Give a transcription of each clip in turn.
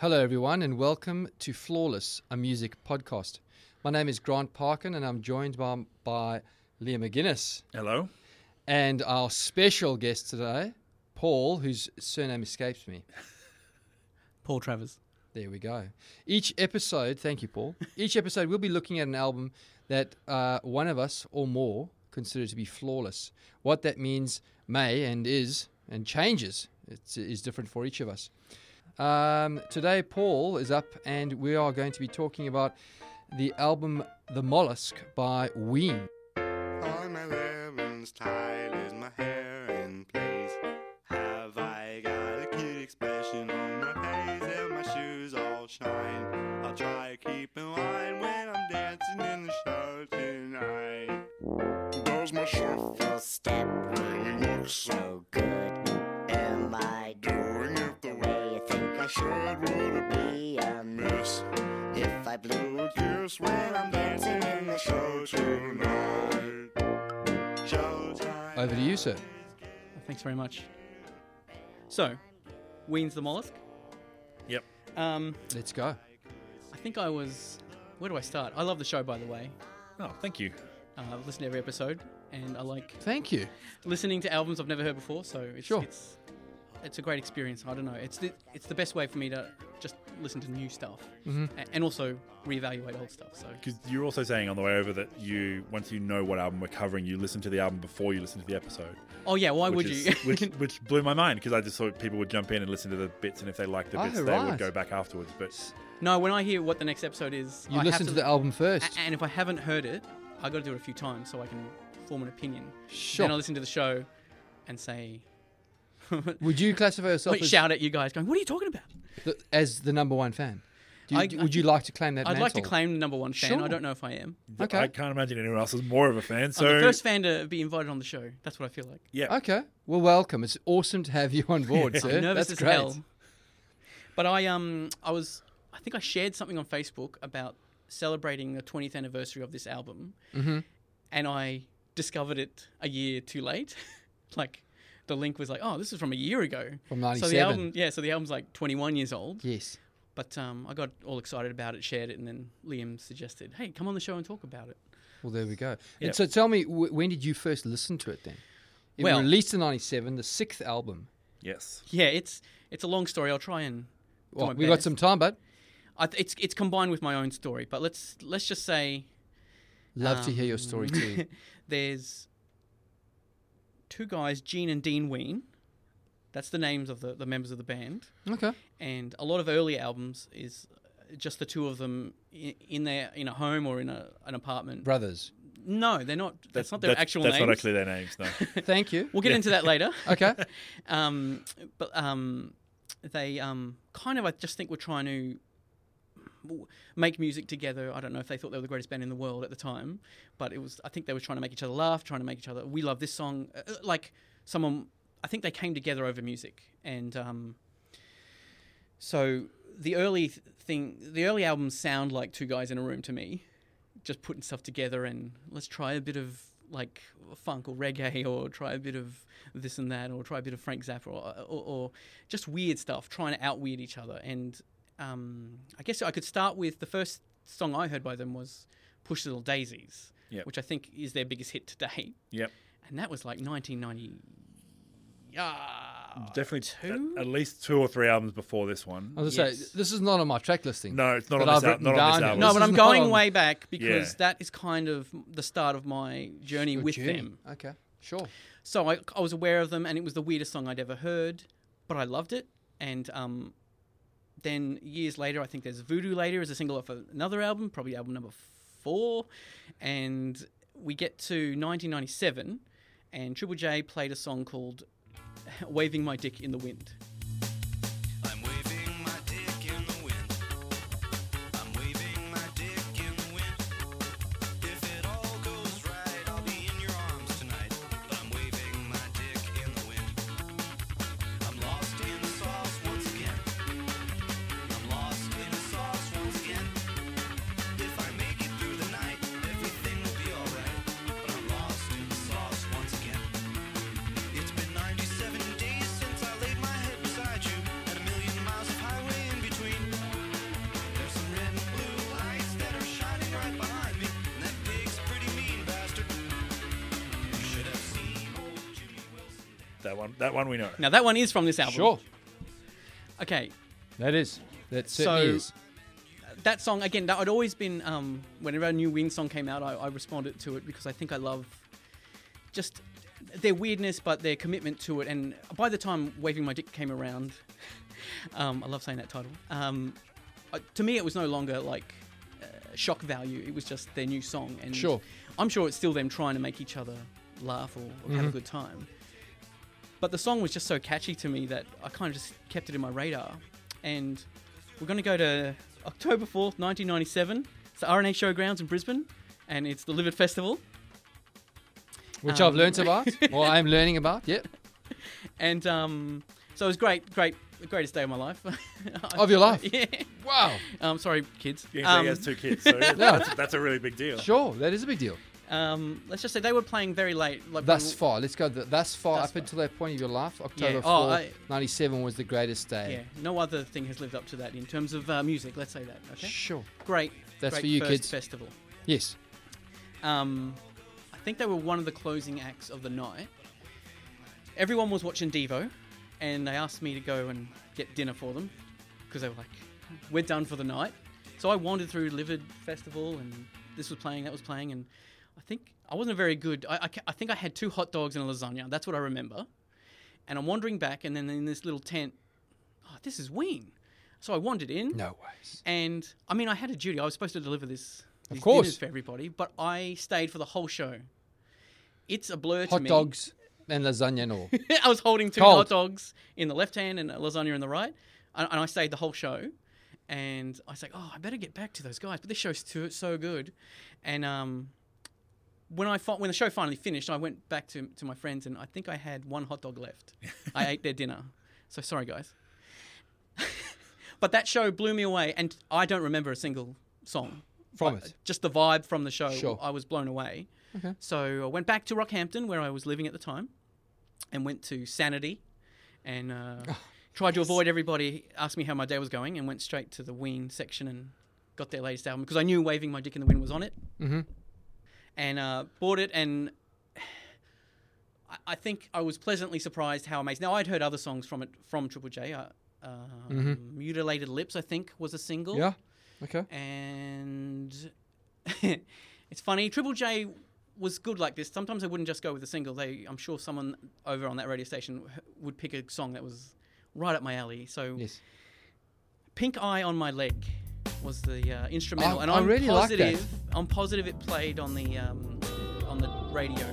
Hello, everyone, and welcome to Flawless, a music podcast. My name is Grant Parkin, and I'm joined by, by Liam McGuinness Hello. and our special guest today, Paul, whose surname escapes me. Paul Travers. There we go. Each episode, thank you, Paul. Each episode, we'll be looking at an album that uh, one of us or more consider to be flawless. What that means may and is and changes. It's, is different for each of us. Um, today, Paul is up, and we are going to be talking about the album "The Mollusk" by Ween. Thanks very much. So, Ween's the mollusk. Yep. Um, Let's go. I think I was. Where do I start? I love the show, by the way. Oh, thank you. Uh, I've listened to every episode, and I like Thank you. listening to albums I've never heard before. So it's Sure. it's it's a great experience. I don't know. It's the it's the best way for me to just listen to new stuff Mm-hmm. and also reevaluate old stuff. So Because you're also saying on the way over that you, once you know what album we're covering, you listen to the album before you listen to the episode. oh yeah, why which would is- you? which, which blew my mind because I just thought people would jump in and listen to the bits, and if they liked the Oh, bits, they would go back afterwards. But no, when I hear what the next episode is, You I listen have to the album A- first. and if I haven't heard it, I got to do it a few times so I can form an opinion. Sure. Then I listen to the show and say, Would you classify yourself like, as, shout at you guys, going, "What are you talking about?" The, as the number one fan? Do you, I- do- I would you like to claim that? I'd like to claim the number one fan. Sure. I don't know if I am. Okay. I can't imagine anyone else is more of a fan. So I'm the first fan to be invited on the show. That's what I feel like. yeah, Okay. Well, welcome. It's awesome to have you on board, sir. I'm nervous That's as great. hell. But I um I was I think I shared something on Facebook about celebrating the 20th anniversary of this album, Mm-hmm. and I discovered it a year too late. like the link was like, oh, this is from a year ago. From So 97. the album, yeah, so the album's like 21 years old. Yes. But um, I got all excited about it, shared it, and then Liam suggested, "Hey, come on the show and talk about it." Well, there we go. Yep. And so tell me, w- when did you first listen to it then? It Well- was released in 97, the sixth album. yes, Yeah, it's it's a long story. I'll try and. Well, my we got some time, but I th- it's it's combined with my own story, but let's let's just say love to hear your story Um, too. there's two guys, Gene and Dean Ween. That's the names of the, the members of the band. Okay. And a lot of early albums is just the two of them in, in their in a home or in a, an apartment. Brothers. No, they're not. That's, not their actual That's names. not actually their names. No. Thank you. We'll get into that later. Okay. um, but um, they um, kind of, I just think, we're trying to w- make music together. I don't know if they thought they were the greatest band in the world at the time, but it was. I think they were trying to make each other laugh, trying to make each other. We love this song. Uh, like someone, I think they came together over music, and um, so the early thing, the early albums sound like two guys in a room to me, just putting stuff together and let's try a bit of like funk or reggae or try a bit of this and that or try a bit of Frank Zappa or, or, or just weird stuff, trying to out weird each other. And um, I guess I could start with the first song I heard by them was Push Little Daisies, Yep. which I think is their biggest hit to date. Yep. And that was like 1990. Yeah, Definitely two? At, at least two or three albums before this one. I was going to Yes. say, this is not on my track listing. No, it's not But on I've this, al- written not on this down- album. No, This but is I'm going on- way back because Yeah. that is kind of the start of my journey Good with journey. them. Okay. Sure. So I, I was aware of them, and it was the weirdest song I'd ever heard, but I loved it. And um, then years later, I think there's Voodoo Lady as a single off another album, probably album number four. And we get to 1997, and Triple J played a song called Waving My Dick in the Wind. Now that one is from this album. Sure, Okay. that is. That certainly So- is. That song again. That I'd always been. Um, whenever a new Ween song came out, I, I responded to it because I think I love just their weirdness, but their commitment to it. And by the time "Waving My Dick" came around, um, I love saying that title. Um, uh, to me, it was no longer like uh, shock value. It was just their new song, and Sure. I'm sure it's still them trying to make each other laugh or, or have a Mhm. good time. But the song was just so catchy to me that I kind of just kept it in my radar. And we're going to go to October 4th, 1997. It's the RNA Showgrounds in Brisbane, and it's the Livid Festival. Which um, I've learnt about, or I'm learning about. Yep. And um, so it was great, great, the greatest day of my life. Of your life? Yeah. Wow. Um, sorry, kids. Yeah, so Um, he has two kids, so that's, that's a really big deal. Sure, that is a big deal. Um, let's just say they were playing very late. Like Thus far, let's go. th- thus far, Thus up far. until that point of your life, October Yeah. 4, Oh, I- 97 was the greatest day. Yeah, no other thing has lived up to that in terms of uh, music. Let's say that. Okay. Sure. Great. That's great for you kids. Festival. Yes. Um, I think they were one of the closing acts of the night. Everyone was watching Devo, and they asked me to go and get dinner for them because they were like, "We're done for the night." So I wandered through Livid Festival, and this was playing, that was playing, and I think I wasn't very good. I, I, I think I had two hot dogs and a lasagna. That's what I remember. And I'm wandering back, and then in this little tent, oh, this is Ween. So I wandered in. No ways. And I mean, I had a duty. I was supposed to deliver this Of course. dinners for everybody, but I stayed for the whole show. It's a blur to Hot dogs and lasagna and all. I was holding two Cold. hot dogs in the left hand and a lasagna in the right, and, and I stayed the whole show. And I was like, oh, I better get back to those guys. But this show's too, so good. And um, when I when the show finally finished, I went back to, to my friends, and I think I had one hot dog left. I ate their dinner. So sorry, guys. but that show blew me away, and I don't remember a single song From it. Just the vibe from the show. Sure. I was blown away. Okay. So I went back to Rockhampton, where I was living at the time, and went to Sanity, and uh, Oh, tried to avoid everybody Asked me how my day was going, and went straight to the Ween section and got their latest album because I knew "Waving My Dick in the Wind" was on it, Mm-hmm. And uh, bought it. And I, I think I was pleasantly surprised how amazing. Now I'd heard other songs from it from Triple J. Uh, um, Mutilated Lips, I think, was a single Yeah. Okay. and it's funny. Triple J was good like this. Sometimes they wouldn't just go with a single. They, I'm sure, someone over on that radio station would pick a song that was right up my alley. So, Yes. "Pink Eye on My Leg" was the uh, instrumental, I- and I I'm really like that. positive. I'm positive it played on the um, on the radio.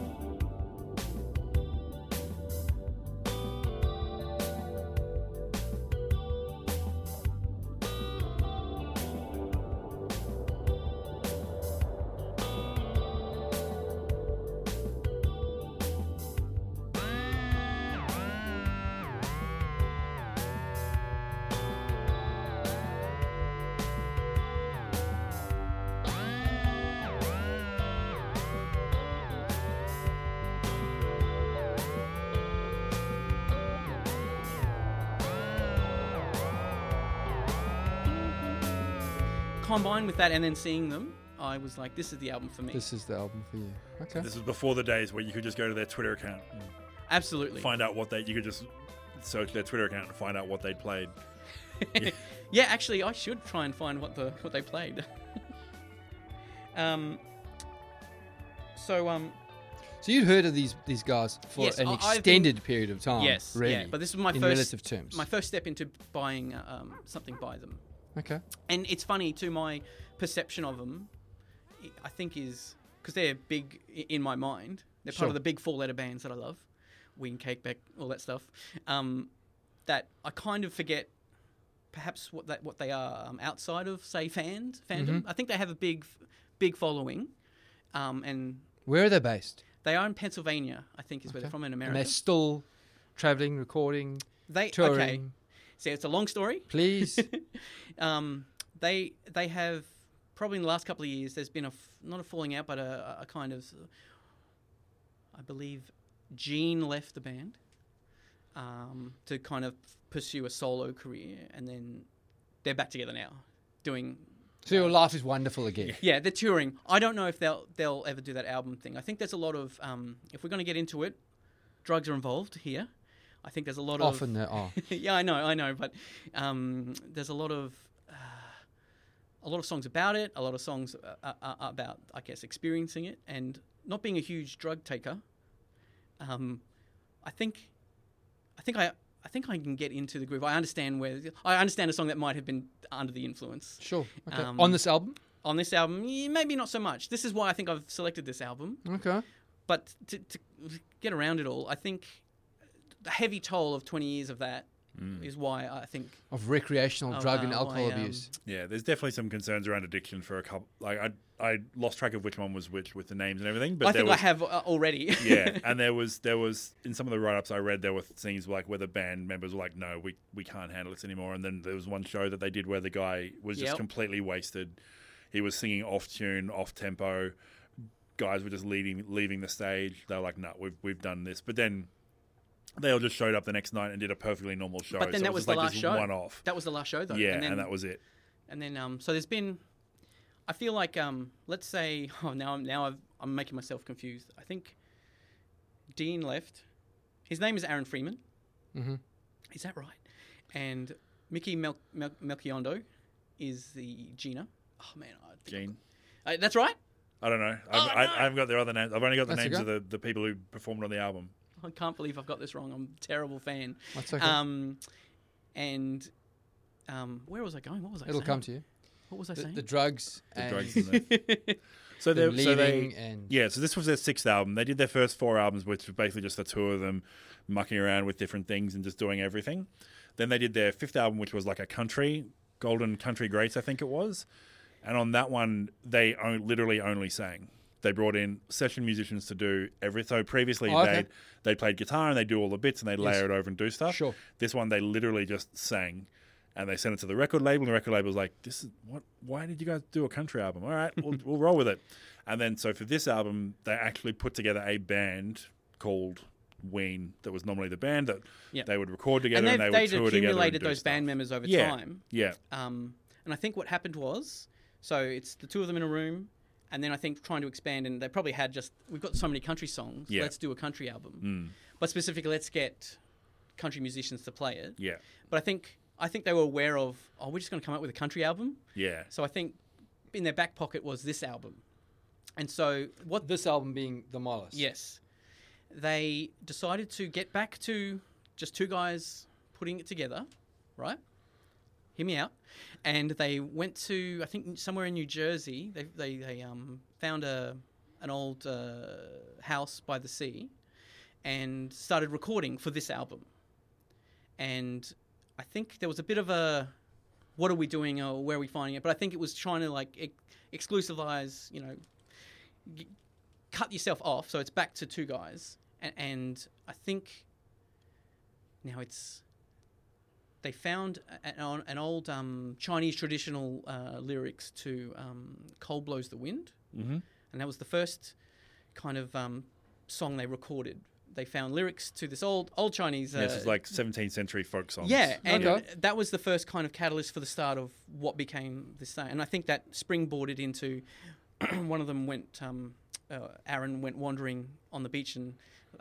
Combined with that, and then seeing them, I was like, "This is the album for me." This is the album for you. Okay. This was before the days where you could just go to their Twitter account and Absolutely. find out what they. You could just search their Twitter account and find out what they'd played. Yeah, actually, I should try and find what the what they played. um. So um. So you'd heard of these these guys for Yes, an I- I've been- extended period of time. yes. Really. Yeah. But this was my in first relative terms. my first step into buying uh, um, something by them. Okay. And it's funny too. My perception of them, I- think, is because they're big in my mind. They're part Sure. of the big four-letter bands that I love, Ween, Cake, Beck, all that stuff. Um, that I kind of forget, perhaps what that what they are um, outside of say fans fandom. Mm-hmm. I think they have a big, big following, um, and Where are they based? they are in Pennsylvania. I think is where they're from in And America. they're still traveling, recording, They touring. okay. See, it's a long story. Please. um, they they have probably in the last couple of years there's been a f- not a falling out but a, a kind of I believe Gene left the band um, to kind of pursue a solo career and then they're back together now doing so your life is wonderful again. yeah they're touring I don't know if they'll they'll ever do that album thing I think there's a lot of um, if we're going to get into it drugs are involved here I think there's a lot Often of there are. yeah, I know, I know, but um, there's a lot of uh, a lot of songs about it, a lot of songs uh, uh, about, I guess, experiencing it, and not being a huge drug taker. Um, I think, I think I, I think I can get into the groove. I understand where I understand a song that might have been under the influence Sure. Okay. Um, On this album? on this album. Maybe not so much. This is why I think I've selected this album. Okay. But to, to get around it all, I think the heavy toll of 20 years of that is why I think Of recreational Oh, drug and alcohol I, um, abuse. Yeah, there's definitely some concerns around addiction for a couple. Like I, I lost track of which one was which with the names and everything. But I there think was, I have uh, already. yeah, and there was there was in some of the write-ups I read there were things like where the band members were like, "No, we we can't handle this anymore." And then there was one show that they did where the guy was just Yep. completely wasted. He was singing off tune, off tempo. Guys were just leaving leaving the stage. They were like, "No, we've we've done this." But then they all just showed up the next night and did a perfectly normal show. But then so that it was was, the like last this show. one off. That was the last show, though. Yeah, and, then, and that was it. And then, um, so there's been. I feel like, um, let's say, oh, now I'm now I've, I'm making myself confused. I think Dean left. His name is Aaron Freeman. Mm-hmm. Is that right? And Mickey Mel- Mel- Melchiondo is the Gina. Oh man, I think Gene. Uh, that's right. I don't know. I've, Oh, I, no. I haven't got their other names. I've only got the That's names okay. of the, the people who performed on the album. I can't believe I've got this wrong. I'm a terrible fan. That's okay. Um, and um, where was I going? What was I saying? It'll saying? come to you. What was I The, saying? the drugs The and drugs and the- so them they so they leaving and yeah. So this was their sixth album. They did their first four albums, which was basically just the two of them mucking around with different things and just doing everything. Then they did their fifth album, which was like a country, Golden Country Greats, I think it was. And on that one, they on, literally only sang. They brought in session musicians to do everything. So previously, Oh, okay. they they played guitar and they do all the bits and they Yes. layer it over and do stuff. Sure. This one, they literally just sang, and they sent it to the record label. And the record label was like, "This is what? Why did you guys do a country album? All right, we'll, we'll roll with it." And then, so for this album, they actually put together a band called Ween that was normally the band that Yeah. they would record together and and they would tour together. and accumulated those stuff. band members over Yeah. time. Yeah, Um, and I think what happened was, so it's the two of them in a room, and then I think trying to expand, and they probably had just we've got so many country songs, Yeah. let's do a country album, mm, but specifically let's get country musicians to play it. yeah, But I think I think they were aware of, oh, we're just going to come up with a country album. yeah. So I think in their back pocket was this album, and so what? this album being the Mollusk. Yes, they decided to get back to just two guys putting it together, right? Hear me out. And they went to I think somewhere in New Jersey. They they, they um, found a an old uh, house by the sea, and started recording for this album. And I think there was a bit of a what are we doing or where are we finding it? But I think it was trying to like ex- exclusivize, you know, g- cut yourself off. So it's back to two guys, and, and I think now it's they found an, an old um, Chinese traditional uh, lyrics to um, "Cold Blows the Wind," Mm-hmm. and that was the first kind of um, song they recorded. They found lyrics to this old old Chinese. Uh, yeah, this is like 17th century folk songs. yeah, and Okay. that was the first kind of catalyst for the start of what became this thing. And I think that springboarded into one of them went. Um, uh, Aaron went wandering on the beach, and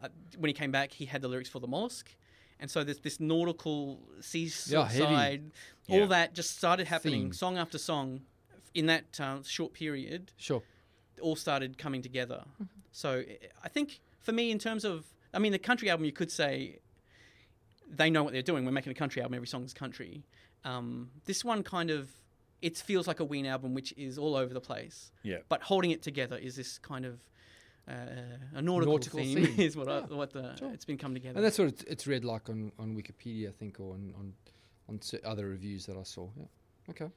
uh, when he came back, he had the lyrics for the mollusk. And so there's this nautical seaside, heavy. all Yeah. that just started happening, Theme. song after song, in that uh, short period Sure. all started coming together. Mm-hmm. So I- I think for me, in terms of, I mean, the country album, you could say they know what they're doing. We're making a country album. Every song's country. Um, this one kind of, it feels like a Ween album, which is all over the place. Yeah. But holding it together is this kind of uh, a nautical, Nautical theme, theme. is what I, what the, Sure. it's been come together. And that's what it's, it's read like on, on Wikipedia, I think, or on on, on cer- other reviews that I saw. Yeah. Okay.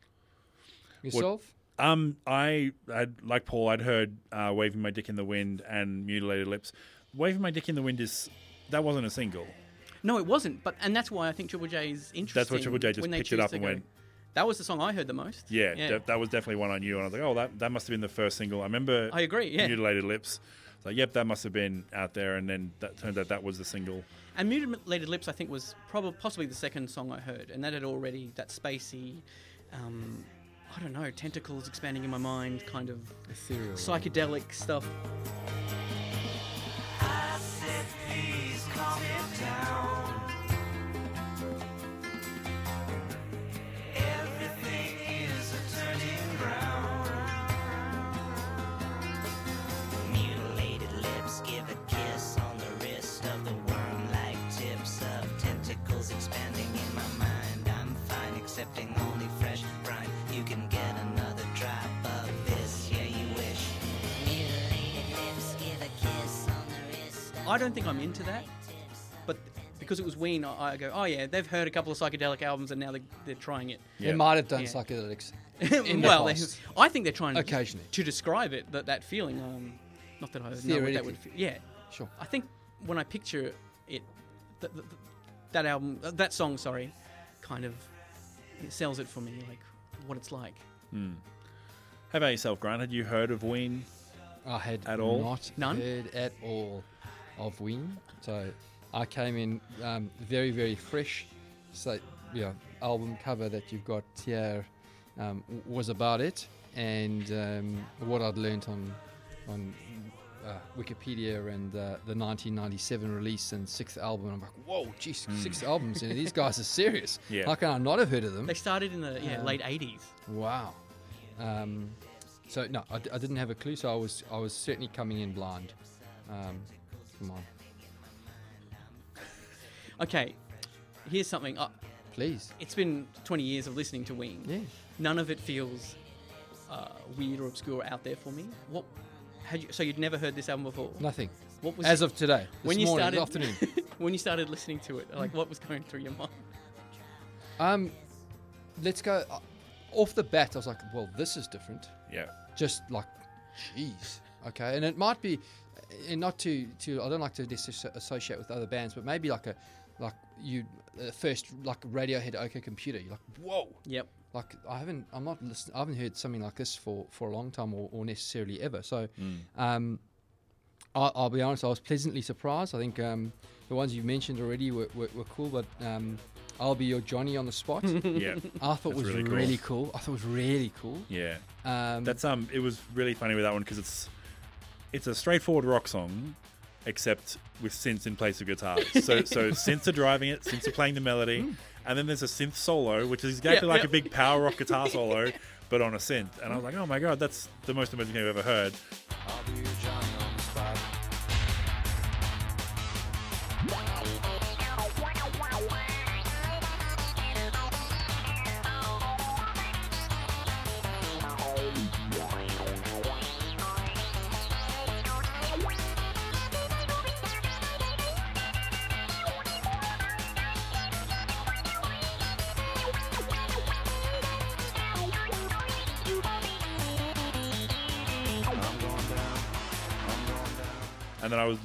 Yourself? Um, I, I'd, like Paul, I'd heard uh, "Waving My Dick in the Wind" and "Mutilated Lips." "Waving My Dick in the Wind" is that wasn't a single. no, it wasn't. But and that's why I think Triple J is interesting. That's what Triple J just picked it up and go- went. That was the song I heard the most. Yeah, Yeah. That, that was definitely one I knew, and I was like, "Oh, that that must have been the first single." I remember I agree. Yeah. "Mutilated Lips." So, yep, that must have been out there, and then that turned out that was the single. And Mutilated Lips, I think, was probably possibly the second song I heard, and that had already that spacey, um, I don't know, tentacles expanding in my mind, kind of Ethereal. psychedelic stuff. I don't think I'm into that, but because it was Ween, I, I go, oh yeah, they've heard a couple of psychedelic albums and now they, they're trying it. They Yeah. might have done Yeah. psychedelics. In the well, they- past. I think they're trying Occasionally. to describe it that that feeling. Um, not that I know what that Theoretically. would. Fe- yeah, Sure. I think when I picture it, th- th- th- that album, uh, that song, sorry, kind of it sells it for me, like what it's like. How about yourself, Grant? Had you heard of Ween? I had At all? not None? heard at all of Ween. So I came in um, very, very fresh. So, yeah, album cover that you've got here um, was about it. And um, what I'd learnt on, on uh, Wikipedia and uh, the 1997 release and sixth album, I'm like, whoa, geez, six albums. You know, these guys are serious. Yeah. How can I not have heard of them? They started in the yeah Um, late '80s. Wow. Um, so no, I didn't have a clue. So I was I was certainly coming in blind. Um, come on, Okay, here's something. Uh, please. it's been 20 years of listening to Ween. Yeah. None of it feels uh, weird or obscure out there for me. What? Had you, so you'd never heard this album before? Nothing. What was As of today, this when you morning, started afternoon. when you started listening to it? Like what was going through your mind? um, let's go uh, off the bat. I was like, well, this is different. Yeah. Just like, jeez. Okay, and it might be, and not to to I don't like to dis- associate with other bands, but maybe like a like you uh, first like Radiohead OK Computer. You're like, whoa. Yep. like I haven't I'm not listen, I haven't heard something like this for for a long time or, or necessarily ever. So um, I, I'll be honest, I was pleasantly surprised. I think um, the ones you mentioned already were, were, were cool, but um, I'll be your Johnny on the spot. Yeah. I thought was really really cool. cool. I thought it was really cool. Yeah. Um, That's um. It was really funny with that one because it's it's a straightforward rock song, except with synths in place of guitars. So so synths are driving it, synths are playing the melody, hmm. and then there's a synth solo, which is exactly Yeah, like yeah. a big power rock guitar solo, but on a synth. And I was like, oh my god, that's the most amazing thing I've ever heard.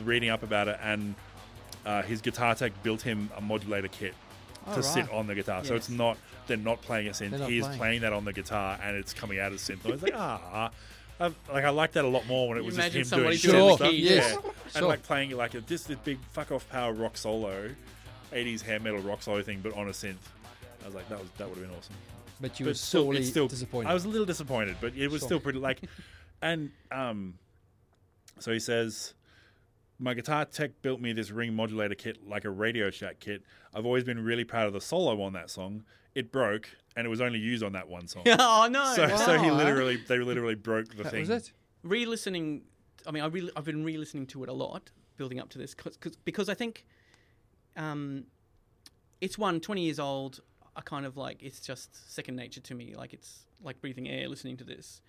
Reading up about it, and uh, his guitar tech built him a modulator kit to Oh, sit on the guitar. So it's not they're not playing a synth. He is playing. playing that on the guitar, and it's coming out as synth. I was like, ah. I, like I like that a lot more when it You was just him doing doing synth the stuff. keys. Yes. Yeah, and like playing like a, this this big fuck off power rock solo, 80s hair metal rock solo thing, but on a synth. I was like, that was that would have been awesome. but you But were still, sorely it's still disappointed. I was a little disappointed, but it was Sure. still pretty like, and um, so he says, my guitar tech built me this ring modulator kit like a Radio Shack kit. I've always been really proud of the solo on that song. It broke, and it was only used on that one song. oh no! So, so he literally, they literally broke the that thing. was it. re-listening i mean I re- i've been re-listening to it a lot building up to this cause, 'cause- because i think um, it's one 20 years old i kind of like it's just second nature to me like it's like breathing air listening to this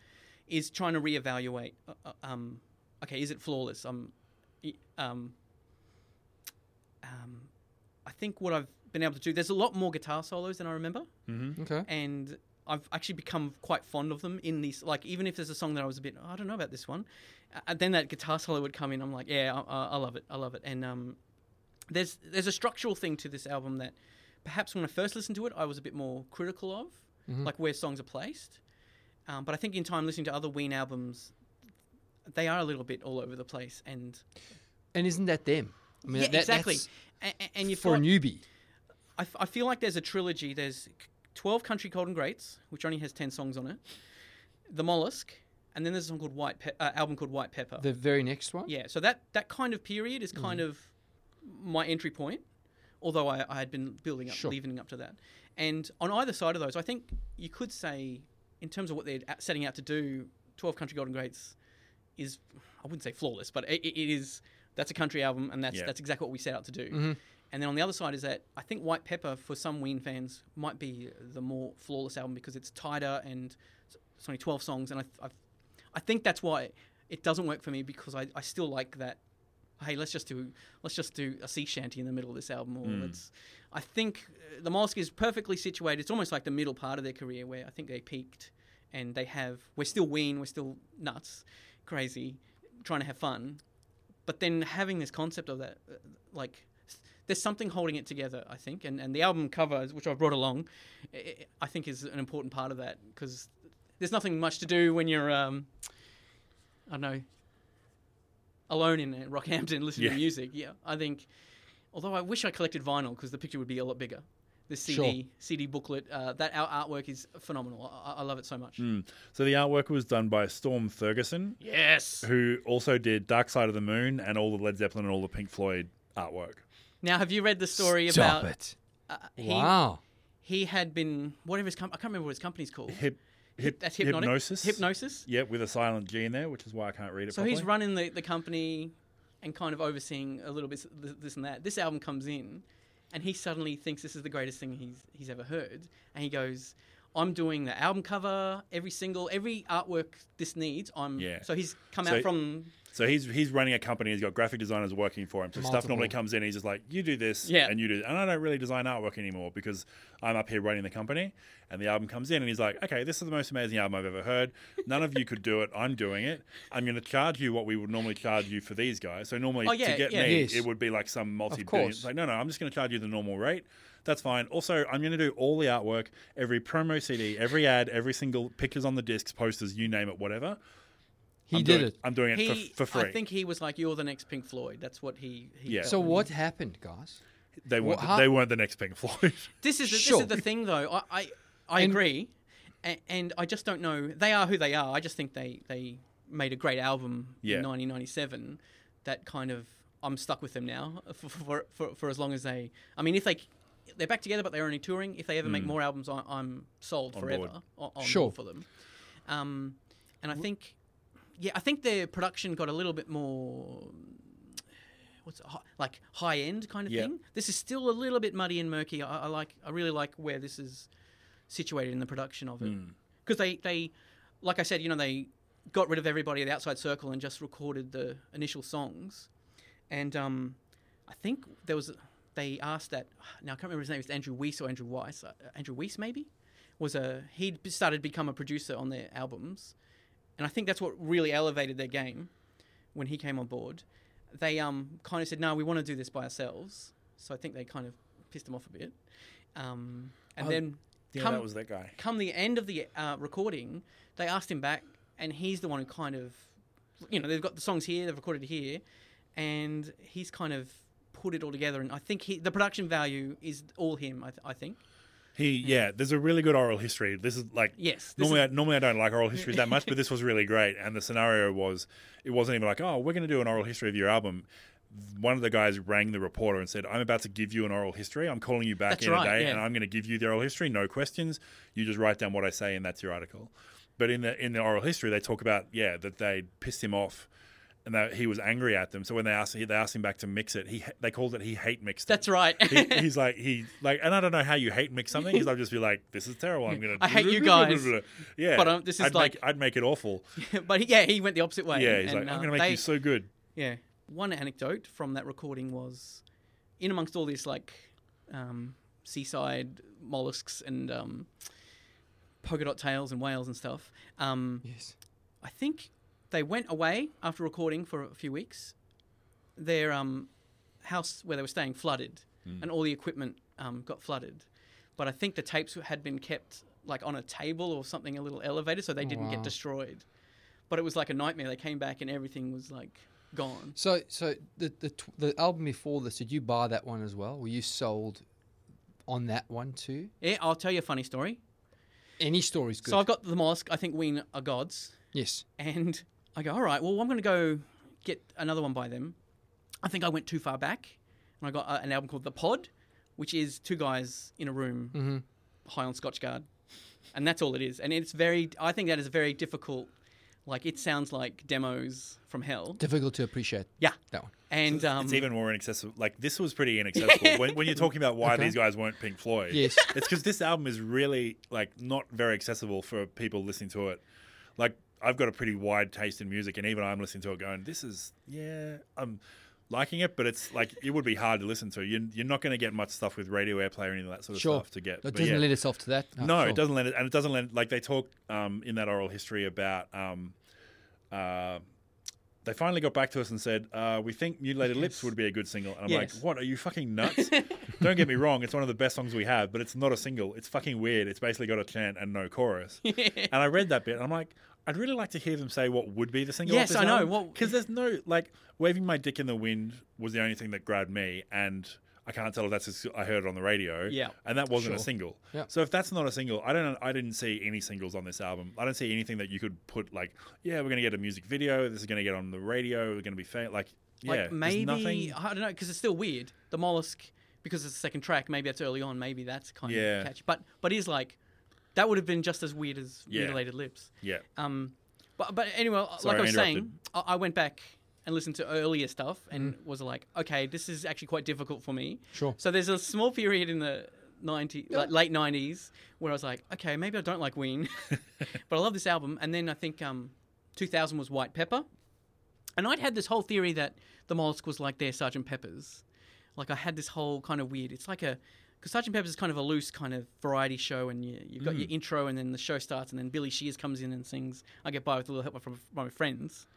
is trying to reevaluate uh, uh, um, okay is it flawless um, y- um, um, i think what i've been able to do there's a lot more guitar solos than i remember Okay. and I've actually become quite fond of them in these. Like, even if there's a song that I was a bit, "Oh, I don't know about this one, uh, then that guitar solo would come in. I'm like, yeah, I, I I love it, I love it. And um, there's there's a structural thing to this album that perhaps when I first listened to it, I was a bit more critical of, like where songs are placed. Um, but I think in time listening to other Ween albums, they are a little bit all over the place. And And isn't that them? I mean, yeah, that- exactly. And, and you've for a newbie. I, f- I feel like there's a trilogy. There's 12 Country Cold and Greats, which only has 10 songs on it. The Mollusk, and then there's a song called White Pe- uh, album called White Pepper. The very next one. yeah, so that that kind of period is kind Mm. of my entry point. Although I, I had been building up, Sure. leading up to that, and on either side of those, I think you could say, in terms of what they're setting out to do, 12 Country Golden Greats is, I wouldn't say flawless, but it, it is. That's a country album, and that's Yeah. that's exactly what we set out to do. Mm-hmm. And then on the other side is that I think White Pepper for some Ween fans might be the more flawless album because it's tighter and it's only 12 songs, and I I, I think that's why it doesn't work for me because I, I still like that. Hey, let's just do let's just do a sea shanty in the middle of this album, or let's. I think uh, the Mollusk is perfectly situated. It's almost like the middle part of their career where I think they peaked, and they have. We're still Ween, we're still nuts, crazy, trying to have fun, but then having this concept of that, uh, like, there's something holding it together, I think, and and the album cover, which I've brought along, i- think is an important part of that because there's nothing much to do when you're, um, I don't know, alone in Rockhampton listening Yeah. to music. Yeah, I think. Although I wish I collected vinyl because the picture would be a lot bigger. The CD Sure. CD booklet, uh, that art- artwork is phenomenal. I, I love it so much. Mm. So the artwork was done by Storm Thorgerson, Yes. who also did Dark Side of the Moon and all the Led Zeppelin and all the Pink Floyd artwork. Now, have you read the story Stop about? it. Uh, he, Wow. he had been whatever his com- I can't remember what his company's called. Hip, hip, That's hypnotic. hypnosis. Hipgnosis. Yeah, with a silent G in there, which is why I can't read it. So properly. he's running the, the company and kind of overseeing a little bit s- this and that. This album comes in, and he suddenly thinks this is the greatest thing he's he's ever heard, and he goes, "I'm doing the album cover, every single, every artwork this needs." I'm Yeah. So he's come So- out from So he's he's running a company. He's got graphic designers working for him. So stuff normally comes in. He's just like, you do this, Yeah. and you do, and I don't really design artwork anymore because I'm up here running the company. And the album comes in, and he's like, okay, this is the most amazing album I've ever heard. None of you could do it. I'm doing it. I'm going to charge you what we would normally charge you for these guys. So normally Oh, yeah, to get yeah. me, Yes. it would be like some multi. course. It's like, no, no, I'm just going to charge you the normal rate. That's fine. Also, I'm going to do all the artwork, every promo CD, every ad, every single pictures on the discs, posters, you name it, whatever. He I'm did doing, it. I'm doing it he. for, for free. I think he was like, "You're the next Pink Floyd." That's what he. he Yeah. So what happened, guys? They weren't. Well, how- they weren't the next Pink Floyd. This is the, Sure. this is the thing, though. I I, I And- agree, and, and I just don't know. They are who they are. I just think they they made a great album Yeah. in 1997. That kind of I'm stuck with them now for, for for for as long as they. I mean, if they they're back together, but they're only touring. If they ever make more albums, I, I'm sold Hmm. On forever board. on, on Sure. board for them. Um, and I think, yeah, I think their production got a little bit more what's it, like high end kind of Yeah. thing. This is still a little bit muddy and murky. I, I like I really like where this is situated in the production of it Hmm. because they they like I said, you know, they got rid of everybody at the outside circle and just recorded the initial songs, and um, I think there was they asked that now I can't remember his name. It's Andrew Weiss or Andrew Weiss. Uh, Andrew Weiss maybe was a he'd started to become a producer on their albums, and I think that's what really elevated their game when he came on board. They um kind of said, "No, we want to do this by ourselves." So I think they kind of pissed him off a bit, um, and Oh, then yeah, come that was that guy. come the end of the uh, recording, they asked him back, and he's the one who kind of, you know, they've got the songs here, they've recorded here, and he's kind of put it all together. And I think he, the production value is all him. I, th- I think. He yeah. There's a really good oral history. This is like Yes. Normally, is- I, normally I don't like oral histories that much, but this was really great. And the scenario was, it wasn't even like, oh, we're going to do an oral history of your album. One of the guys rang the reporter and said, "I'm about to give you an oral history. I'm calling you back That's in right, a day, yeah. and I'm going to give you the oral history. No questions. You just write down what I say, and that's your article." But in the in the oral history, they talk about yeah that they pissed him off, and that he was angry at them. So when they asked they asked him back to mix it, he they called it he hate mixed. it. That's right. he, he's like he like, and I don't know how you hate mix something because I'd just be like, this is terrible. I'm gonna. I hate you guys. Yeah, But, um, this is I'd like- make, I'd make it awful. but he, yeah, he went the opposite way. Yeah, he's and, like, I'm uh, gonna make they- you so good. Yeah. One anecdote from that recording was, in amongst all this like um, seaside mollusks and um, polka dot tails and whales and stuff, um, Yes. I think they went away after recording for a few weeks. Their um, house where they were staying flooded, and all the equipment um, got flooded. But I think the tapes had been kept like on a table or something a little elevated, so they didn't wow. get destroyed. But it was like a nightmare. They came back and everything was like gone. So, so the the tw- the album before this, did you buy that one as well? Were you sold on that one too? Yeah, I'll tell you a funny story. Any story's good. So I've got the mollusk. I think Ween are gods. yes. And I go, all right, well, I'm going to go get another one by them. I think I went too far back, and I got uh, an album called The Pod, which is two guys in a room, Mm-hmm. high on Scotchgard, and that's all it is. And it's very, I think that is a very difficult Like it sounds like demos from hell. Difficult to appreciate Yeah, that one. and um, it's even more inaccessible. Like this was pretty inaccessible. when, when you're talking about why Okay. these guys weren't Pink Floyd, Yes. it's because this album is really like not very accessible for people listening to it. Like I've got a pretty wide taste in music, and even I'm listening to it, going, "This is yeah, I'm liking it," but it's like it would be hard to listen to. You're, you're not going to get much stuff with radio airplay or any of that sort of Sure. stuff to get. It doesn't yeah. lend itself to that. No, sure. it doesn't lend it, and it doesn't lend like they talk um, in that oral history about. Um, uh, they finally got back to us and said, uh, "We think Mutilated Lips would be a good single." And I'm Yes. like, "What? Are you fucking nuts?" Don't get me wrong; it's one of the best songs we have, but it's not a single. It's fucking weird. It's basically got a chant and no chorus. And I read that bit, and I'm like, I'd really like to hear them say what would be the single. Yes, I know. Because there's no like waving my dick in the wind was the only thing that grabbed me, and I can't tell if that's just, I heard it on the radio. Yeah. and that wasn't a single. Yeah. So if that's not a single, I don't. I didn't see any singles on this album. I don't see anything that you could put like, yeah, we're gonna get a music video. This is gonna get on the radio. We're gonna be fa- like, yeah, like there's maybe nothing. I don't know because it's still weird. The mollusk because it's the second track. Maybe that's early on. Maybe that's kind Yeah. of catchy. But but is like that would have been just as weird as Yeah. mutilated lips. Yeah, Um, but but anyway, Sorry, like I I was saying. I, I went back and listened to earlier stuff and Mm. was like, okay, this is actually quite difficult for me. Sure. So there's a small period in the 90 like late 90s where I was like, okay, maybe I don't like Ween, but I love this album. And then I think um, 2000 was White Pepper. And I'd had this whole theory that the Mollusk was like their Sergeant Pepper's. Like I had this whole kind of weird. It's like a because Sergeant Pepper's is kind of a loose kind of variety show, and you, you've got your intro, and then the show starts, and then Billy Shears comes in and sings "I Get By with a Little Help from my Friends."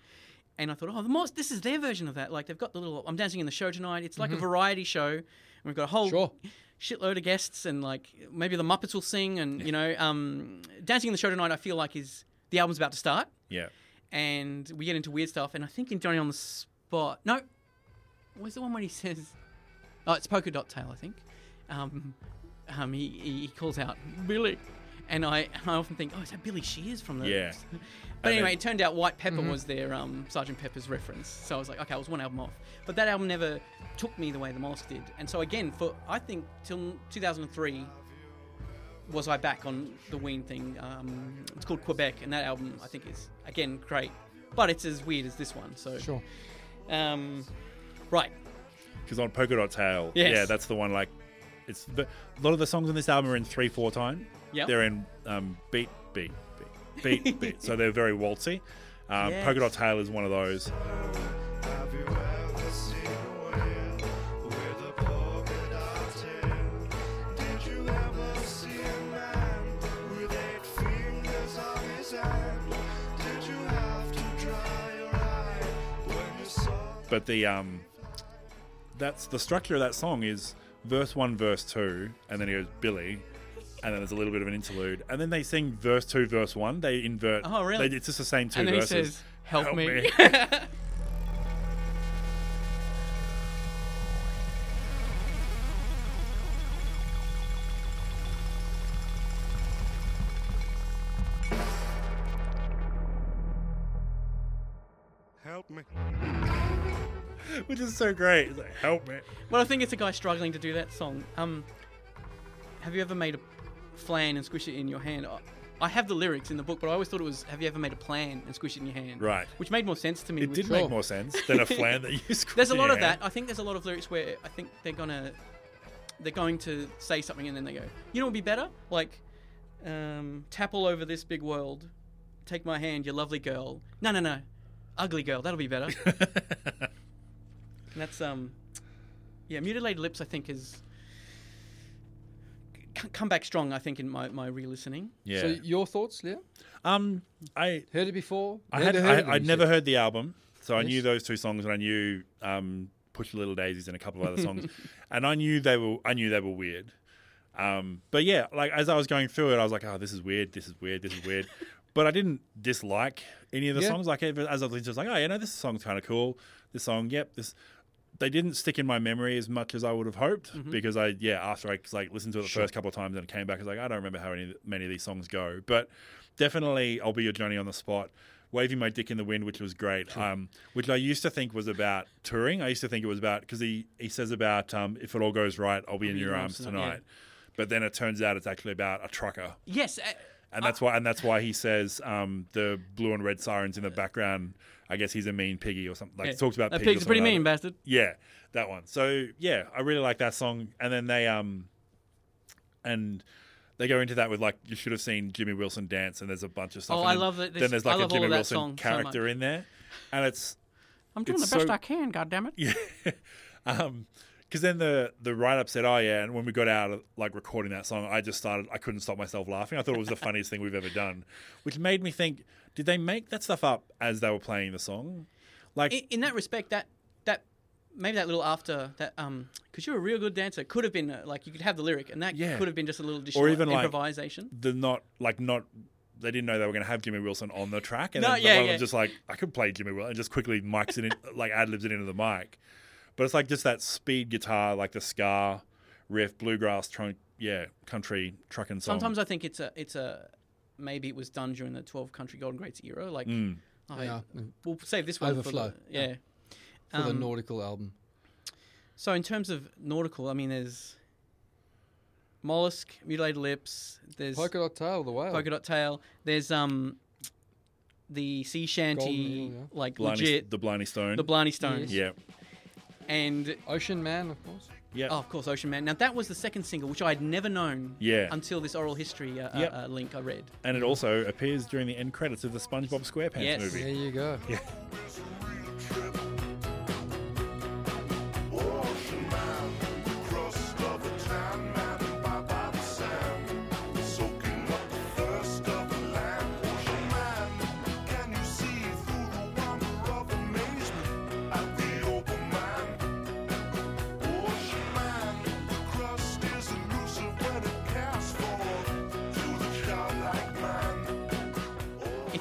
And I thought, oh, the Mollusk, this is their version of that. Like they've got the little "I'm Dancing in the Show Tonight." It's like a variety show, and we've got a whole Sure. shitload of guests, and like maybe the Muppets will sing, and you know, um, "Dancing in the Show Tonight." I feel like is the album's about to start yeah. and we get into weird stuff. And I think in Johnny on the Spot, no, where's the one where he says, "Oh, it's Polka Dot Tail," I think. Um, um, he, he he calls out Billy, and I I often think, oh, is that Billy Shears from the? Yeah. But And anyway, then- it turned out White Pepper was their um, Sergeant Pepper's reference. So I was like, okay, I was one album off. But that album never took me the way the Mollusk did. And so again, for I think till 2003 was I back on the Ween thing. Um, it's called Quebec, and that album I think is again great, but it's as weird as this one. So Sure. um, right, Because on Polka Dot Tail, Yes. yeah, that's the one. Like, it's the, a lot of the songs on this album are in three four time. Yep. they're in um, beat beat beat beat beat. So they're very waltzy. Um, Yes. Polka Dot Tail is one of those. Have you ever seen a whale with a polka dot tail? Did you ever see a man with eight fingers on his hand? Did you have to dry your eye when you saw? But the um, that's the structure of that song is verse one, verse two, and then he goes Billy, and then there's a little bit of an interlude, and then they sing verse two, verse one. They invert. Oh, really? They, it's just the same two and then verses. he says, "Help, Help me." which is so great. It's like, Help me. well, I think it's a guy struggling to do that song. Um, have you ever made a flan and squish it in your hand? I- I have the lyrics in the book, but I always thought it was "Have you ever made a plan and squish it in your hand?" Right. Which made more sense to me. It did Sure. make more sense than a flan that you. squeeze There's a lot of that. I think there's a lot of lyrics where I think they're gonna they're going to say something and then they go, you know, what would be better like um, tap all over this big world, take my hand, you lovely girl. No, no, no, ugly girl. That'll be better. and that's um, yeah, mutilated lips. I think is c- come back strong. I think in my my re-listening. Yeah. So your thoughts, Leo? um, I Heard it before? I had Never heard I, it, I'd never heard the album, so I knew those two songs, and I knew um, "Push Your Little Daisies" and a couple of other songs, and I knew they were I knew they were weird. Um, but yeah, like as I was going through it, I was like, "Oh, this is weird. This is weird. This is weird." but I didn't dislike any of the Yeah. songs. Like as I was listening, I was like, "Oh, you know, this song's kind of cool. This song, yep, this." They didn't stick in my memory as much as I would have hoped Mm-hmm. because I yeah after I like listened to it the first couple of times and it came back I was like I don't remember how many many of these songs go but definitely I'll be your Johnny on the spot waving my dick in the wind which was great um, which I used to think was about touring I used to think it was about because he he says about um, if it all goes right I'll be in your arms tonight, yeah. but then it turns out it's actually about a trucker Yes, uh, and that's why and that's why he says um, the blue and red sirens in the background. I guess he's a mean piggy or something. Like Yeah. talks about that pigs pretty mean, bastard. Yeah, that one. So yeah, I really like that song. And then they um, and they go into that with like you should have seen Jimmy Wilson dance, and there's a bunch of stuff. Oh, I then, love it. Then there's like a Jimmy Wilson song so character in there, and it's I'm doing it's the best so- I can. God damn it. yeah. um, because then the the write up said, "Oh yeah," and when we got out of like recording that song, I just started. I couldn't stop myself laughing. I thought it was the funniest thing we've ever done, which made me think: Did they make that stuff up as they were playing the song? Like, in, in that respect, that that maybe that little after that um because you're a real good dancer could have been uh, like you could have the lyric and that Yeah. could have been just a little additional even, like, improvisation. the not like not. They didn't know they were going to have Jimmy Wilson on the track, and No, then yeah, one yeah. just like, "I could play Jimmy Wilson," and just quickly mics it in, like ad libs it into the mic. But it's like just that speed guitar, like the ska riff, bluegrass, trunk, yeah, country trucking song. Sometimes I think it's a it's a maybe it was done during the 12 country golden greats era like Mm. oh, Yeah, we'll save this one Overflow. for the, yeah for the Um, nautical album. so in terms of nautical i mean there's mollusk mutilated lips there's Polka dot tail, the whale. polka dot tail there's um the sea shanty Golden yeah. like Blarney, legit the Blarney Stone. the blarney stones yeah, and Ocean Man, of course. Yeah, oh, of course ocean man now that was the second single which i had never known yeah. until this oral history uh, Yep. uh, uh, link i read And it also appears during the end credits of the SpongeBob SquarePants Yes. movie. There you go. if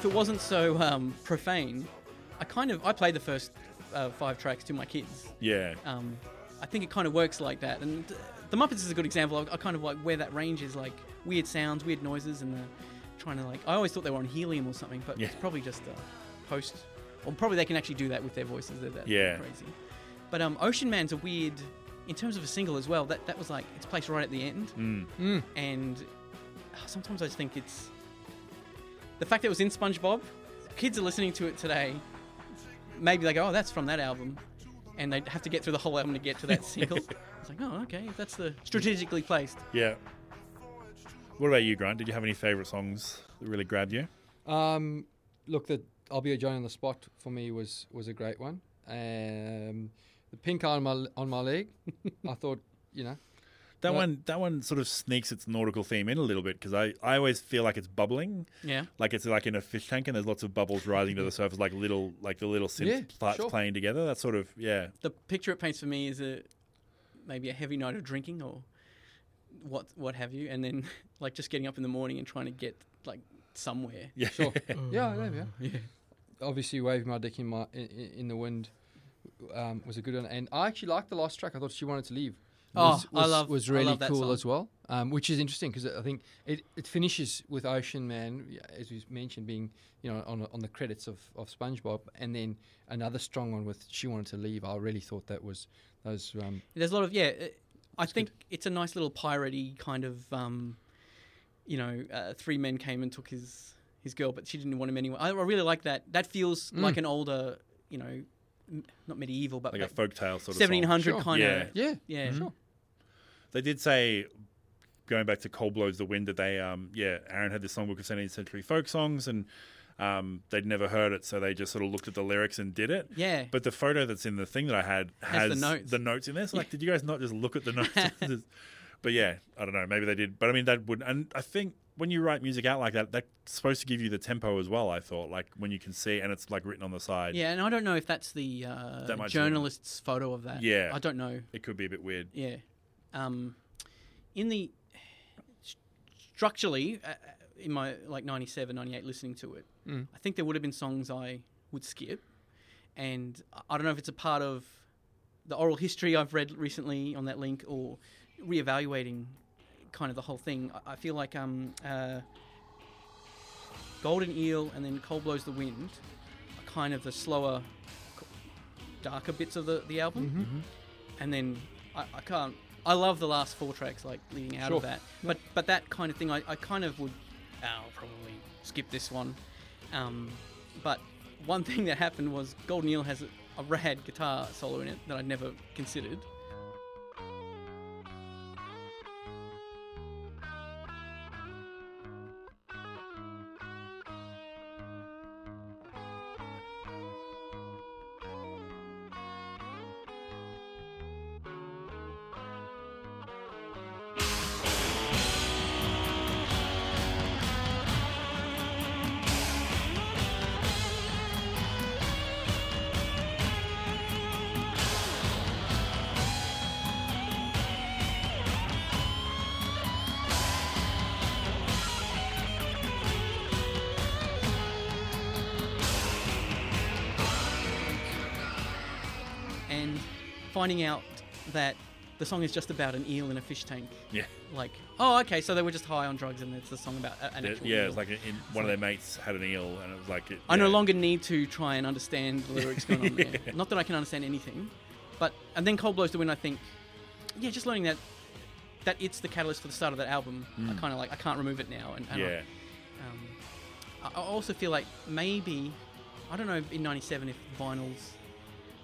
it wasn't so um, profane, I kind of I played the first uh, five tracks to my kids. Yeah, Um, I think it kind of works like that, and uh, the Muppets is a good example. of I kind of like where that range is like weird sounds, weird noises, and the trying to like. I always thought they were on helium or something, but Yeah. it's probably just uh, post. Or probably they can actually do that with their voices. They're that Yeah. crazy. But um, Ocean Man's a weird, in terms of a single as well. That that was like it's placed right at the end, mm. Mm. and uh, sometimes I just think it's the fact that it was in SpongeBob. Kids are listening to it today. Maybe they go, "Oh, that's from that album," and they have to get through the whole album to get to that single. it's like, "Oh, okay, that's the strategically placed." yeah. What about you, Grant? Did you have any favorite songs that really grabbed you? Um, look, the "I'll Be a Johnny on the Spot" for me was was a great one. Um, the pink eye on my on my leg, I thought, you know, That Well- one, that one sort of sneaks its nautical theme in a little bit because I, I always feel like it's bubbling, Yeah, like it's like in a fish tank and there's lots of bubbles rising to the surface, like little, like the little synth Yeah, parts sure. playing together. That sort of, yeah, the picture it paints for me is a maybe a heavy night of drinking or what what have you, and then like just getting up in the morning and trying to get like somewhere. yeah, sure, yeah, yeah, yeah. Yeah. Obviously, "Wave My Dick in My in, in in the Wind" um, was a good one, and I actually liked the last track. I thought she wanted to leave. Oh, was, I love- was really love cool song. as well, um, which is interesting because I think it, it finishes with Ocean Man, as we mentioned, being you know on on the credits of, of SpongeBob, and then another strong one with "She Wanted to Leave." I really thought that was those. Um, There's a lot of yeah. it- I think it's a nice little piratey kind of, um, you know, uh, three men came and took his his girl, but she didn't want him anyway. I, I really like that. That feels Mm. like an older, you know, not medieval, but like a like folktale sort of. seventeen song. Sure. kind Yeah. of. yeah, Yeah, sure. They did say, going back to Cold Blows the Wind, that they, um, yeah, Aaron had this songbook of 17th century folk songs and um, they'd never heard it, so they just sort of looked at the lyrics and did it. yeah. But the photo that's in the thing that I had Has has, the notes. in there. So like, did you guys not just look at the notes? but yeah, I don't know. Maybe they did. But I mean, that would. And I think when you write music out like that, that's supposed to give you the tempo as well. I thought, like when you can see, and it's like written on the side. Yeah, and I don't know if that's the uh, That might be- journalist's photo of that. Yeah. I don't know. It could be a bit weird. Yeah. Um, in the structurally, uh, in my like 97, 98 listening to it, Mm. I think there would have been songs I would skip. And I- I don't know if it's a part of the oral history I've read recently on that link or reevaluating kind of the whole thing. I- I feel like um, uh, Golden Eel and then Cold Blows the Wind are kind of the slower, darker bits of the, the album Mm-hmm. and then I, I can't. I love the last four tracks, like leading out Sure. of that. But but that kind of thing, I, I kind of would I'll probably skip this one. Um, but one thing that happened was Golden Eel has a, a rad guitar solo in it that I'd never considered. Finding out that the song is just about an eel in a fish tank. Yeah. Like, oh, okay, so they were just high on drugs, and it's a song about an Yeah, actual yeah, it's like in, one of their mates had an eel, and it was like it, I no longer need to try and understand the lyrics going on there. Not that I can understand anything, but and then Cold Blows the Wind. I think, yeah, just learning that that it's the catalyst for the start of that album. I kind of like I can't remove it now, and, and I- Mm. Yeah, um, I I also feel like maybe I don't know in '97 if vinyls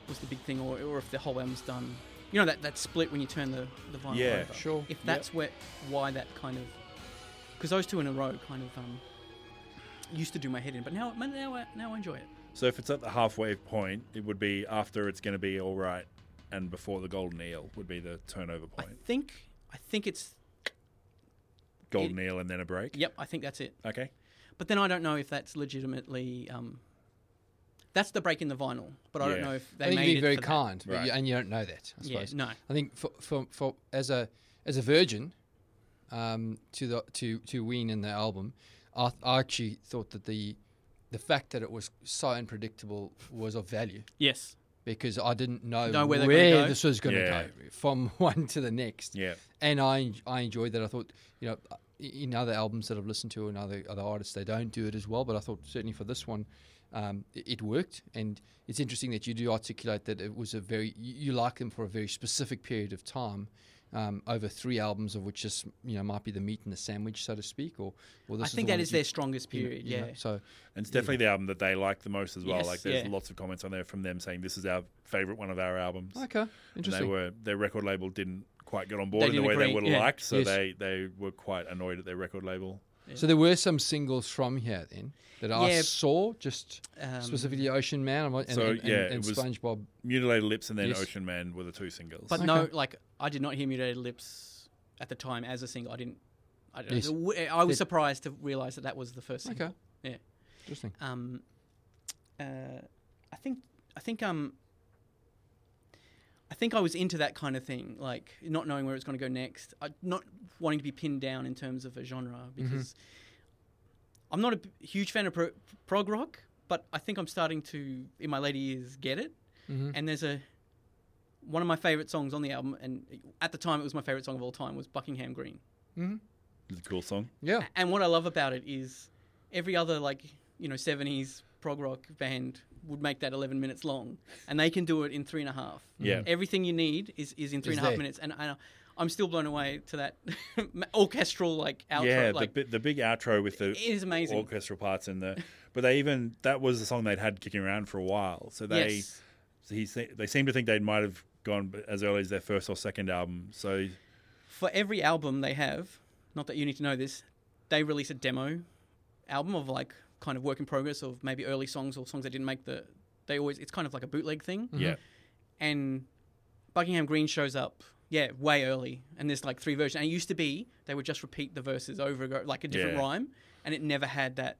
was the big thing, or, or if the whole album's done. You know that, that split when you turn the, the vinyl Yeah, over. sure. If that's where why that kind of because those two in a row kind of um, used to do my head in, but now now I, now I enjoy it. So if it's at the halfway point, it would be after it's going to be all right, and before the golden eel would be the turnover point. I think I think it's Golden eel and then a break. yep. I think that's it. Okay. But then I don't know if that's legitimately. Um, that's the break in the vinyl, but I don't know if they I think made you'd be it very for kind, but Right. you, and you don't know that. I Yeah, suppose. no. I think for, for, for as a as a virgin um, to the to to Ween in the album, I, I actually thought that the the fact that it was so unpredictable was of value Yes. because I didn't know, Know where where, go. this was going to Yeah. go from one to the next. Yeah. and I I enjoyed that. I thought you know in other albums that I've listened to and other other artists they don't do it as well, but I thought certainly for this one. Um, it, it worked, and it's interesting that you do articulate that it was a very you, you like them for a very specific period of time, um, over three albums of which just you know might be the meat and the sandwich, so to speak, or or this I think the that you- their strongest you know- period. you know, yeah. so And it's definitely the album that they like the most as well. Yes, like there's yeah. lots of comments on there from them saying this is our favorite one of our albums. okay, interesting. And they were their record label didn't quite get on board in the didn't way they would have yeah. liked, so Yes. they they were quite annoyed at their record label. So there were some singles from here then that I Yeah. saw, just Um, specifically Ocean Man and, and, So, and, yeah, and it was- SpongeBob. Mutilated Lips and then Yes. Ocean Man were the two singles. But no, like I did not hear Mutilated Lips at the time as a single. I didn't. I, don't Yes. know. I was It- surprised to realize that that was the first single. Okay, Yeah. interesting. Um, uh, I think I think um, I think I was into that kind of thing, like not knowing where it's going to go next, I, not wanting to be pinned down in terms of a genre because I'm not a b- huge fan of pro- prog rock, but I think I'm starting to, in my later years, get it. Mhm. And there's a one of my favorite songs on the album, and at the time it was my favorite song of all time, was Buckingham Green. hmm It's a cool song. Yeah, And what I love about it is every other like you know '70s prog rock band would make that 11 minutes long, and they can do it in three and a half. Yeah. Mm-hmm. Everything you need is, is in three Is and a half there. minutes, and I, I'm still blown away to that orchestral like outro. yeah, like, the, bi- the big outro with the it is amazing. orchestral parts in the. But they even that was the song they'd had kicking around for a while. So they yes. so he they seem to think they might have gone as early as their first or second album. So For every album they have, not that you need to know this, they release a demo album of like kind of work in progress of maybe early songs or songs that didn't make the. They always it's kind of like a bootleg thing. yeah, and Buckingham Green shows up, yeah, way early, and there's like three versions. And it used to be they would just repeat the verses over and like a different Yeah. rhyme, and it never had that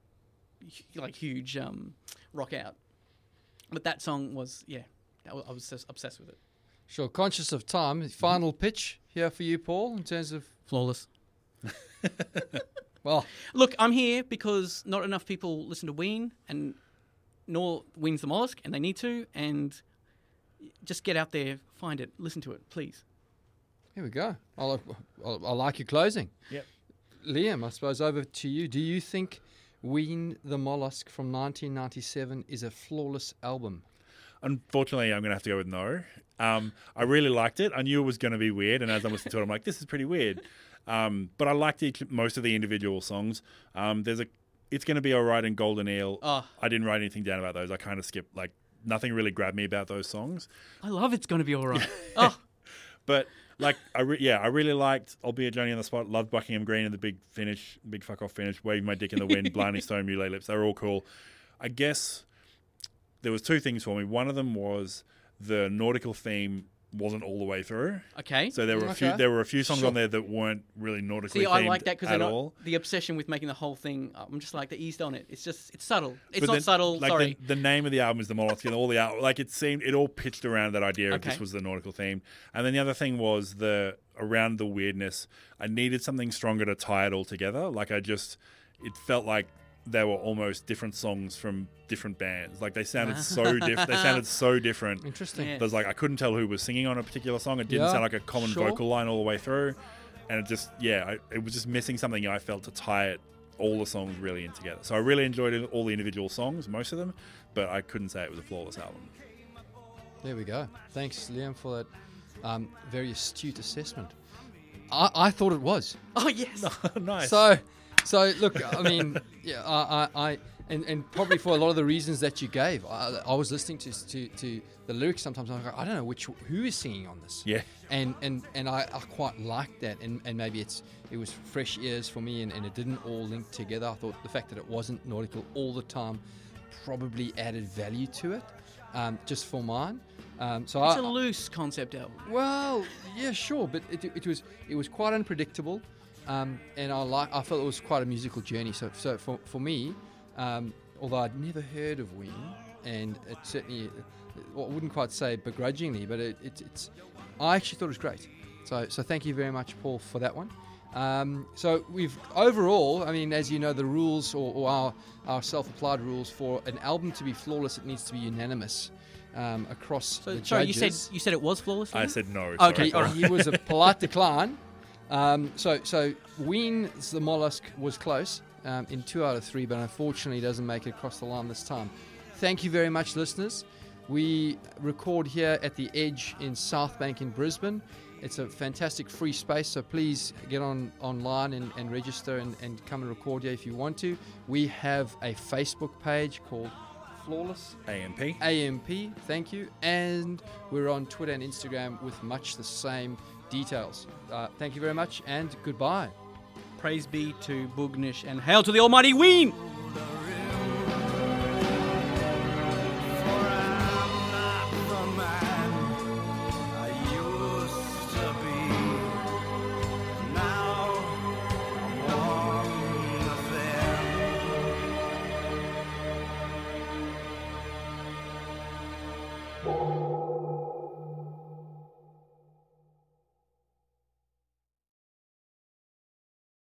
like huge um, rock out. But that song was, yeah, I wa- I was just obsessed with it. sure. Conscious of time, final pitch here for you, Paul, in terms of Flawless. well, Look, I'm here because not enough people listen to Ween, and nor Ween's the mollusk, and they need to. And just get out there, find it, listen to it, please. here we go. I'll, I'll, I like your closing. Yep. Liam, I suppose over to you. Do you think Ween the Mollusk from 1997 is a flawless album? unfortunately, I'm gonna have to go with no. Um, I really liked it. I knew it was gonna be weird, and as I'm listening to it, I'm like, this is pretty weird. Um, but I liked each, most of the individual songs. Um, there's a, it's going to be all right in Golden Eel. Oh. I didn't write anything down about those. I kind of skipped like nothing really grabbed me about those songs. I love it's going to be all right. oh, But like, I re- yeah, I really liked, albeit Johnny on the spot, loved Buckingham Green and the big finish, big fuck off finish, waving my dick in the wind, blinding stone, muley lips. They're all cool. I guess there was two things for me. One of them was the nautical theme wasn't all the way through. okay. So there were a few Okay. there were a few songs Sure. on there that weren't really nautically See, I like that because at not all. the obsession with making the whole thing. I'm just like they eased on it. It's just it's subtle. It's But not then, subtle. Like sorry. The, the name of the album is the Mollusk, and all the out like it seemed it all pitched around that idea of this Okay. was the nautical theme. And then the other thing was the around the weirdness. I needed something stronger to tie it all together. Like I just it felt like they were almost different songs from different bands. Like they sounded so different. They sounded so different. Interesting. Yeah. There's like I couldn't tell who was singing on a particular song. It didn't Yeah, sound like a common sure. vocal line all the way through, and it just yeah, I, it was just missing something. I felt to tie it all the songs really in together. So I really enjoyed all the individual songs, most of them, but I couldn't say it was a flawless album. There we go. Thanks, Liam, for that um, very astute assessment. I, I thought it was. oh yes. nice. So, so look, I mean, yeah, I, I, I and, and probably for a lot of the reasons that you gave, I, I was listening to, to to the lyrics sometimes. I'm like, I don't know which who is singing on this. Yeah. And and and I, I quite liked that, and, and maybe it's it was fresh ears for me, and, and it didn't all link together. I thought the fact that it wasn't nautical all the time probably added value to it, um, just for mine. Um, so It's I, a loose concept album. well, yeah, sure, but it, it was it was quite unpredictable, um, and I like I felt it was quite a musical journey. So so for for me, um, although I'd never heard of Ween, and it certainly well, I wouldn't quite say begrudgingly, but it, it, it's I actually thought it was great. So so thank you very much, Paul, for that one. Um, so we've overall, I mean, as you know, the rules or, or our our self-applied rules for an album to be flawless, it needs to be unanimous um, across So the sorry, you said you said it was flawless. I Liam? said no. Okay, sorry. all right. he was a polite decline. Um, so, so Ween's the mollusk was close um, in two out of three, but unfortunately doesn't make it across the line this time. Thank you very much, listeners. We record here at the Edge in South Bank in Brisbane. It's a fantastic free space, so please get on online and, and register and, and come and record here if you want to. We have a Facebook page called Flawless AMP. AMP, thank you. And we're on Twitter and Instagram with much the same details. Uh, thank you very much and goodbye. Praise be to Boognish and hail to the Almighty Ween.